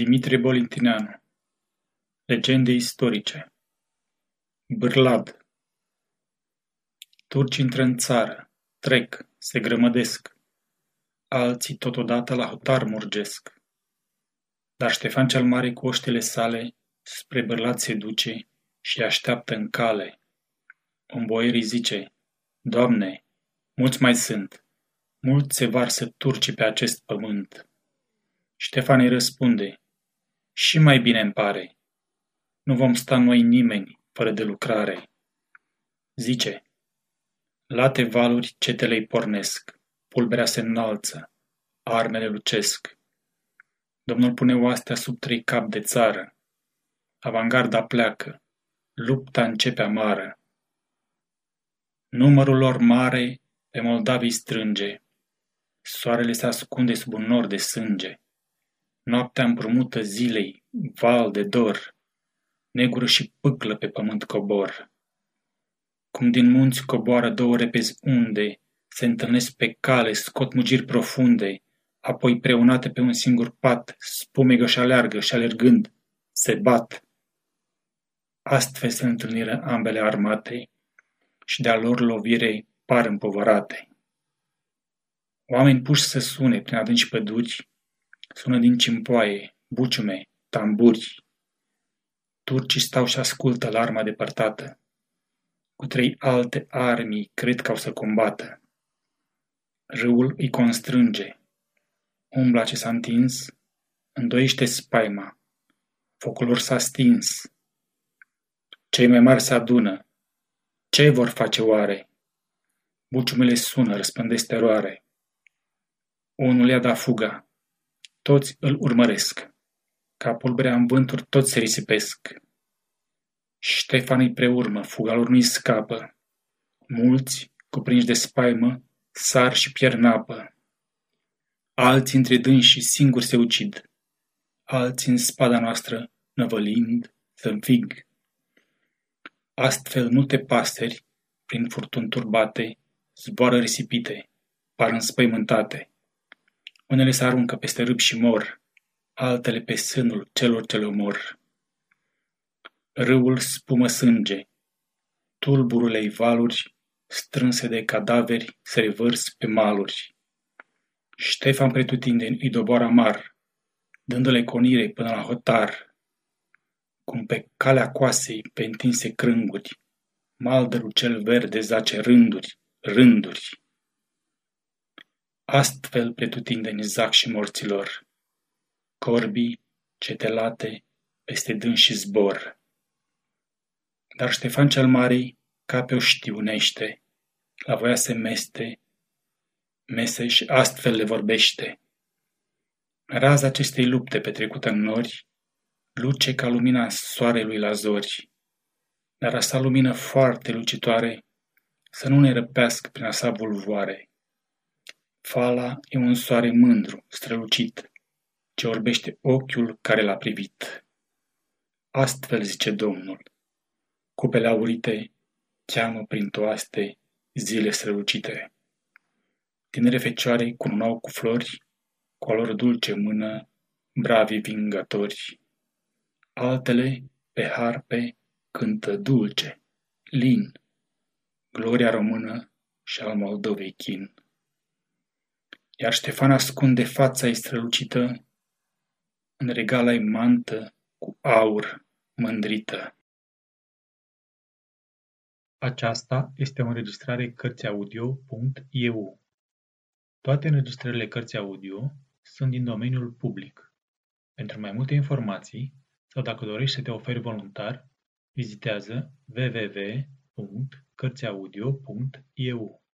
Dimitrie Bolintineanu Legende istorice Bârlad Turci intră în țară, trec, se grămădesc, alții totodată la hotar murgesc. Dar Ștefan cel Mare cu oștile sale spre Bârlad se duce și așteaptă în cale. Un boierii zice, Doamne, mulți mai sunt, mulți se varsă turci pe acest pământ. Ștefan îi răspunde, și mai bine îmi pare. Nu vom sta noi nimeni fără de lucrare. Zice, late valuri cetele pornesc, pulberea se înalță, armele lucesc. Domnul pune oastea sub trei cap de țară. Avangarda pleacă, lupta începe amară. Numărul lor mare pe Moldavii strânge, soarele se ascunde sub un nor de sânge. Noaptea împrumută zilei val de dor, Negură și pâclă pe pământ cobor. Cum din munți coboară două repezi unde, Se întâlnesc pe cale, scot mugiri profunde, Apoi preunate pe un singur pat, Spumegă și aleargă și alergând, se bat. Astfel se întâlniră ambele armate și de-a lor lovire par împovărate. Oameni puși să sune prin adânci păduri, Sună din cimpoaie, buciume, tamburi. Turcii stau și ascultă larma depărtată. Cu trei alte armii cred că au să combată. Râul îi constrânge. Umbla ce s-a întins, îndoiește spaima. Focul lor s-a stins. Cei mai mari se adună. Ce vor face oare? Buciumele sună, răspândesc teroare. Unul i-a dat fuga, toți îl urmăresc. Ca pulberea în vânturi toți se risipesc. Ștefan îi preurmă, fuga lor nu-i scapă. Mulți, cuprinși de spaimă, sar și pierd în apă. Alții între dânsi singuri se ucid. Alții în spada noastră, năvălind, să înfig. Astfel multe pasteri, prin furtuni turbate, zboară risipite, par înspăimântate. Unele se aruncă peste râb și mor, altele pe sânul celor ce le omor. Râul spumă sânge, tulburulei valuri, strânse de cadaveri, se revărs pe maluri. Ștefan pretutindeni îi doboară amar, dându-le conire până la hotar, cum pe calea coasei pe întinse crânguri, maldărul cel verde zace rânduri, rânduri. Astfel pretutindeni zac și morților, corbii, cetelate, peste dânsi zbor. Dar Ștefan cel Mare, ca pe o știunește, la voia se meste, mese și astfel le vorbește. Raza acestei lupte petrecută în nori, luce ca lumina soarelui la zori, dar a sa lumină foarte lucitoare să nu ne răpească prin a sa vulvoare. Fala e un soare mândru, strălucit, ce orbește ochiul care l-a privit. Astfel zice Domnul, cupele aurite cheamă prin toaste zile strălucite. Tinere fecioare cununau cu flori, cu a lor dulce mână, bravi vingători. Altele, pe harpe, cântă dulce, lin, gloria română și al Moldovei chin iar Ștefan ascunde fața ei strălucită în regala ei mantă cu aur mândrită. Aceasta este o înregistrare Cărțiaudio.eu. Toate înregistrările Cărțiaudio sunt din domeniul public. Pentru mai multe informații sau dacă dorești să te oferi voluntar, vizitează www.cărțiaudio.eu.